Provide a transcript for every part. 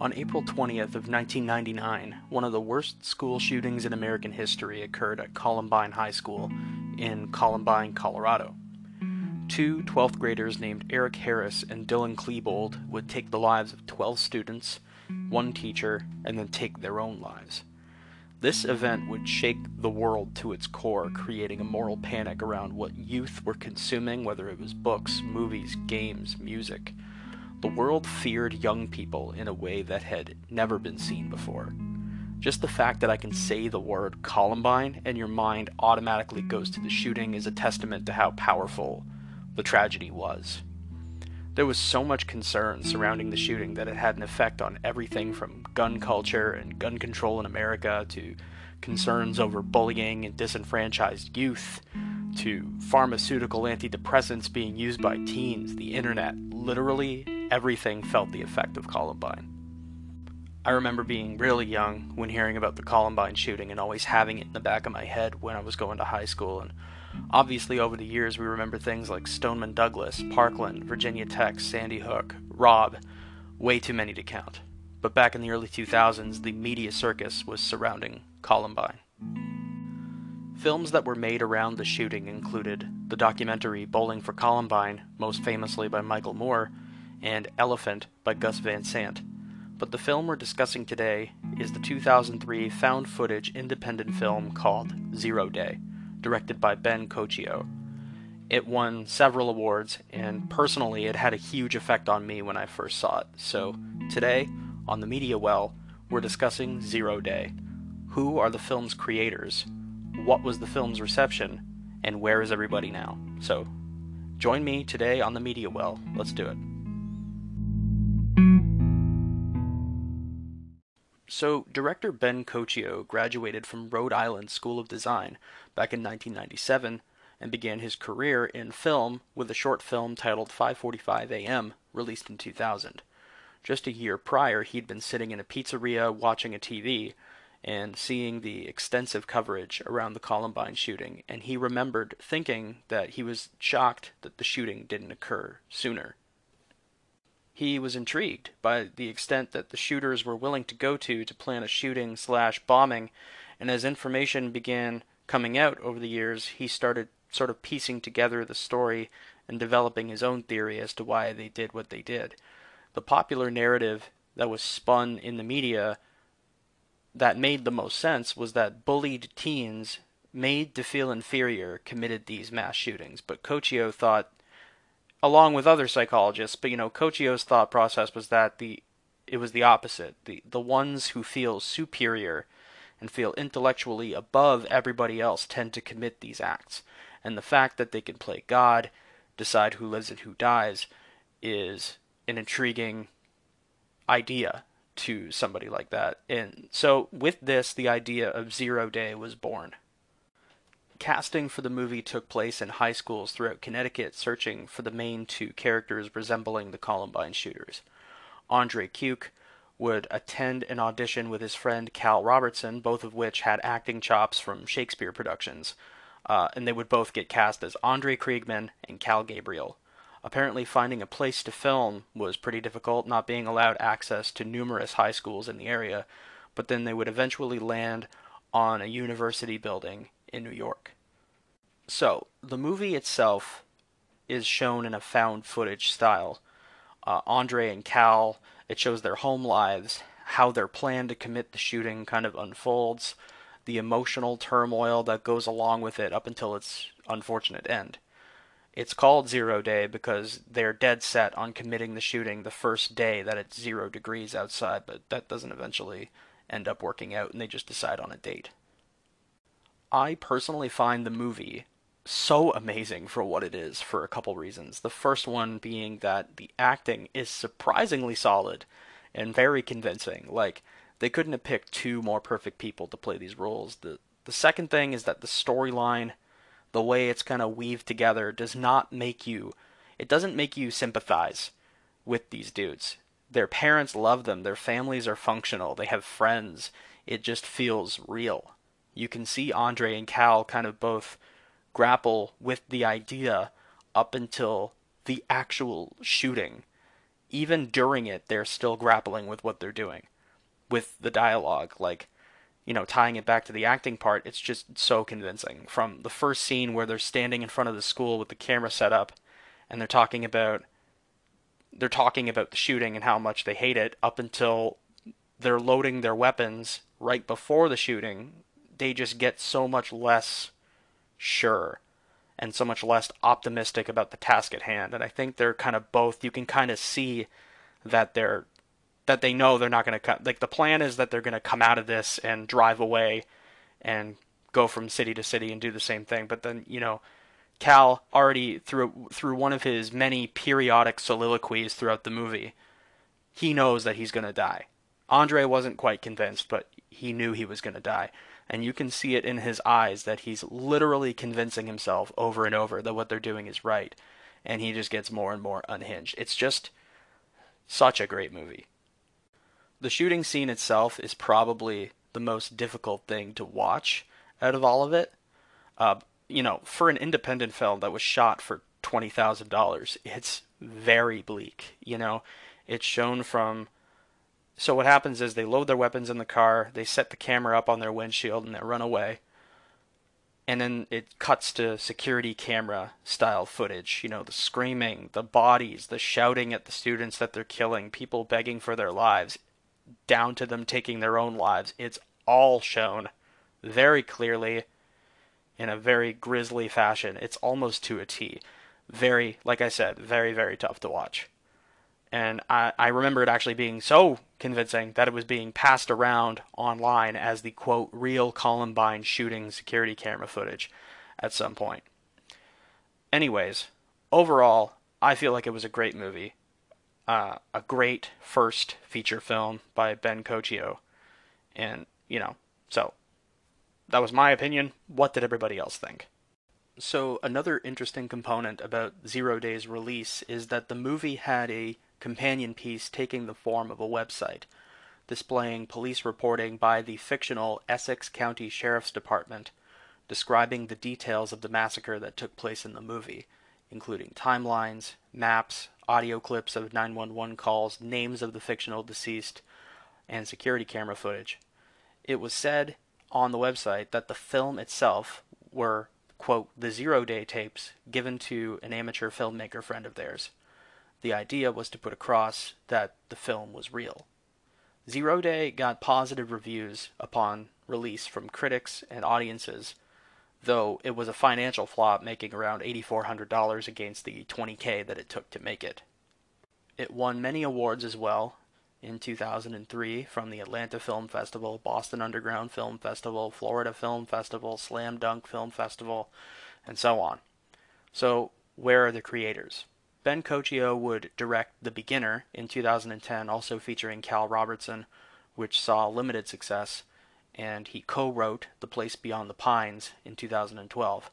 On April 20th of 1999, one of the worst school shootings in American history occurred at Columbine High School in Columbine, Colorado. Two 12th graders named Eric Harris and Dylan Klebold would take the lives of 12 students, one teacher, and then take their own lives. This event would shake the world to its core, creating a moral panic around what youth were consuming, whether it was books, movies, games, music. The world feared young people in a way that had never been seen before. Just the fact that I can say the word Columbine and your mind automatically goes to the shooting is a testament to how powerful the tragedy was. There was so much concern surrounding the shooting that it had an effect on everything from gun culture and gun control in America to concerns over bullying and disenfranchised youth to pharmaceutical antidepressants being used by teens, the internet, literally everything felt the effect of Columbine. I remember being really young when hearing about the Columbine shooting and always having it in the back of my head when I was going to high school. And obviously, over the years, we remember things like Stoneman Douglas, Parkland, Virginia Tech, Sandy Hook, Robb, way too many to count. But back in the early 2000s, the media circus was surrounding Columbine. Films that were made around the shooting included the documentary Bowling for Columbine, most famously by Michael Moore, and Elephant by Gus Van Sant. But the film we're discussing today is the 2003 found footage independent film called Zero Day, directed by Ben Coccio. It won several awards, and personally, it had a huge effect on me when I first saw it. So, today, on the Media Well, we're discussing Zero Day. Who are the film's creators? What was the film's reception? And where is everybody now? So, join me today on the Media Well. Let's do it. So, director Ben Coccio graduated from Rhode Island School of Design back in 1997 and began his career in film with a short film titled 5:45 a.m., released in 2000. Just a year prior, he'd been sitting in a pizzeria watching a TV and seeing the extensive coverage around the Columbine shooting, and he remembered thinking that he was shocked that the shooting didn't occur sooner. He was intrigued by the extent that the shooters were willing to go to to plan a shooting slash bombing, and as information began coming out over the years, he started sort of piecing together the story and developing his own theory as to why they did what they did. The popular narrative that was spun in the media that made the most sense was that bullied teens made to feel inferior committed these mass shootings, but Coccio thought along with other psychologists, but you know, Coccio's thought process was that the it was the opposite. The the ones who feel superior and feel intellectually above everybody else tend to commit these acts. And the fact that they can play God, decide who lives and who dies, is an intriguing idea to somebody like that. And so with this the idea of zero day was born. Casting for the movie took place in high schools throughout Connecticut, searching for the main two characters resembling the Columbine shooters. Andre Keuck would attend an audition with his friend Cal Robertson, both of which had acting chops from Shakespeare productions, uh, and they would both get cast as Andre Kriegman and Cal Gabriel. Apparently, finding a place to film was pretty difficult, not being allowed access to numerous high schools in the area, but then they would eventually land on a university building in New York. So, the movie itself is shown in a found footage style. Uh, Andre and Cal, it shows their home lives, how their plan to commit the shooting kind of unfolds, the emotional turmoil that goes along with it up until its unfortunate end. It's called Zero Day because they're dead set on committing the shooting the first day that it's zero degrees outside, but that doesn't eventually end up working out and they just decide on a date. I personally find the movie so amazing for what it is for a couple reasons. The first one being that the acting is surprisingly solid and very convincing. Like they couldn't have picked two more perfect people to play these roles. The the second thing is that the storyline, the way it's kind of weaved together does not make you it doesn't make you sympathize with these dudes. Their parents love them, their families are functional, they have friends. It just feels real you can see Andre and Cal kind of both grapple with the idea up until the actual shooting. even during it, they're still grappling with what they're doing, with the dialogue. Like, you know, tying it back to the acting part, it's just so convincing. From the first scene where they're standing in front of the school with the camera set up, and they're talking about they're talking about the shooting and how much they hate it, up until they're loading their weapons right before the shooting, they just get so much less sure and so much less optimistic about the task at hand. And I think they're kind of both. You can kind of see that they're that they know they're not going to cut. Like the plan is that they're going to come out of this and drive away and go from city to city and do the same thing. But then you know, Cal already through through one of his many periodic soliloquies throughout the movie, he knows that he's going to die. Andre wasn't quite convinced, but he knew he was going to die. And you can see it in his eyes that he's literally convincing himself over and over that what they're doing is right. And he just gets more and more unhinged. It's just such a great movie. The shooting scene itself is probably the most difficult thing to watch out of all of it. Uh, you know for an independent film that was shot for $20000 it's very bleak you know? It's shown from so what happens is they load their weapons in the car, they set the camera up on their windshield, and they run away. And then it cuts to security camera style footage. You know, the screaming, the bodies, the shouting at the students that they're killing, people begging for their lives, down to them taking their own lives. It's all shown very clearly in a very grisly fashion. It's almost to a T. Very, like I said, very, very tough to watch and I, I remember it actually being so convincing that it was being passed around online as the quote real Columbine shooting security camera footage at some point. Anyways, overall, I feel like it was a great movie, uh, a great first feature film by Ben Coccio, and you know, so that was my opinion. What did everybody else think? So another interesting component about Zero Day's release is that the movie had a companion piece taking the form of a website, displaying police reporting by the fictional Essex County Sheriff's Department, describing the details of the massacre that took place in the movie, including timelines, maps, audio clips of 911 calls, names of the fictional deceased, and security camera footage. It was said on the website that the film itself were, quote, the zero day tapes given to an amateur filmmaker friend of theirs. The idea was to put across that the film was real. Zero Day got positive reviews upon release from critics and audiences, though it was a financial flop, making around $8,400 against the 20k that it took to make it. It won many awards as well in 2003 from the Atlanta Film Festival, Boston Underground Film Festival, Florida Film Festival, Slam Dunk Film Festival, and so on. So, where are the creators? Ben Coccio would direct The Beginner in 2010, also featuring Cal Robertson, which saw limited success, and he co-wrote The Place Beyond the Pines in 2012.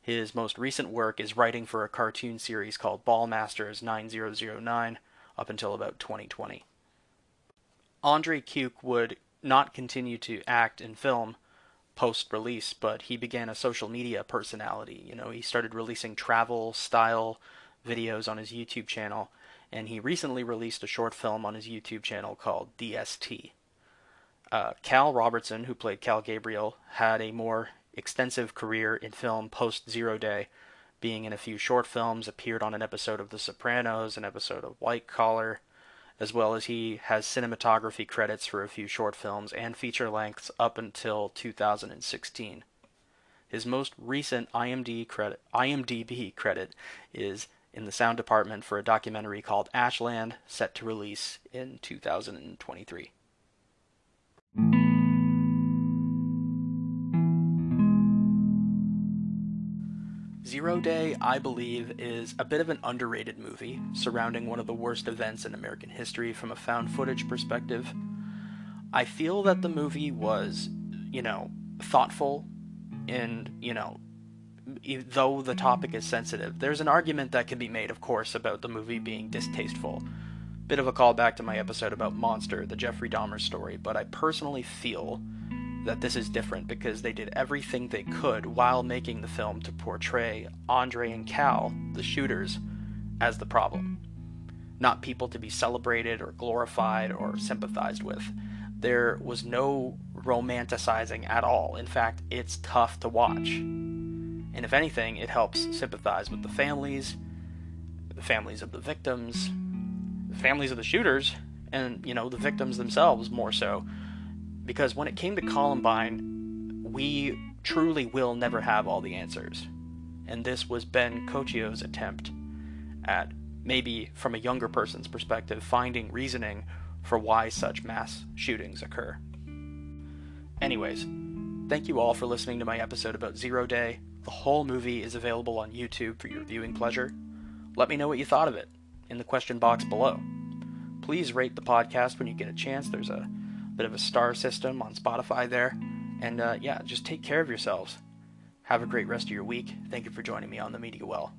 His most recent work is writing for a cartoon series called Ballmastrz 9009 up until about 2020. Andre Keuck would not continue to act in film post release, but he began a social media personality. You know, he started releasing travel, style, videos on his YouTube channel, and he recently released a short film on his YouTube channel called DST. Uh, Cal Robertson, who played Cal Gabriel, had a more extensive career in film post Zero Day, being in a few short films, appeared on an episode of The Sopranos, an episode of White Collar, as well as he has cinematography credits for a few short films and feature lengths up until 2016. His most recent IMDb credit, IMDb credit is in the sound department for a documentary called Ashland, set to release in 2023. Zero Day, I believe, is a bit of an underrated movie surrounding one of the worst events in American history from a found footage perspective. I feel that the movie was, you know, thoughtful and, you know, though the topic is sensitive. There's an argument that can be made, of course, about the movie being distasteful. Bit of a callback to my episode about Monster, the Jeffrey Dahmer story, but I personally feel that this is different because they did everything they could while making the film to portray Andre and Cal, the shooters, as the problem. not people to be celebrated or glorified or sympathized with. There was no romanticizing at all. In fact, it's tough to watch. And if anything, it helps sympathize with the families, the families of the victims, the families of the shooters, and, you know, the victims themselves more so. Because when it came to Columbine, we truly will never have all the answers. And this was Ben Coccio's attempt at maybe from a younger person's perspective, finding reasoning for why such mass shootings occur. Anyways, thank you all for listening to my episode about Zero Day. The whole movie is available on YouTube for your viewing pleasure. Let me know what you thought of it in the question box below. Please rate the podcast when you get a chance. There's a bit of a star system on Spotify there. And uh, yeah, just take care of yourselves. Have a great rest of your week. Thank you for joining me on the Media Well.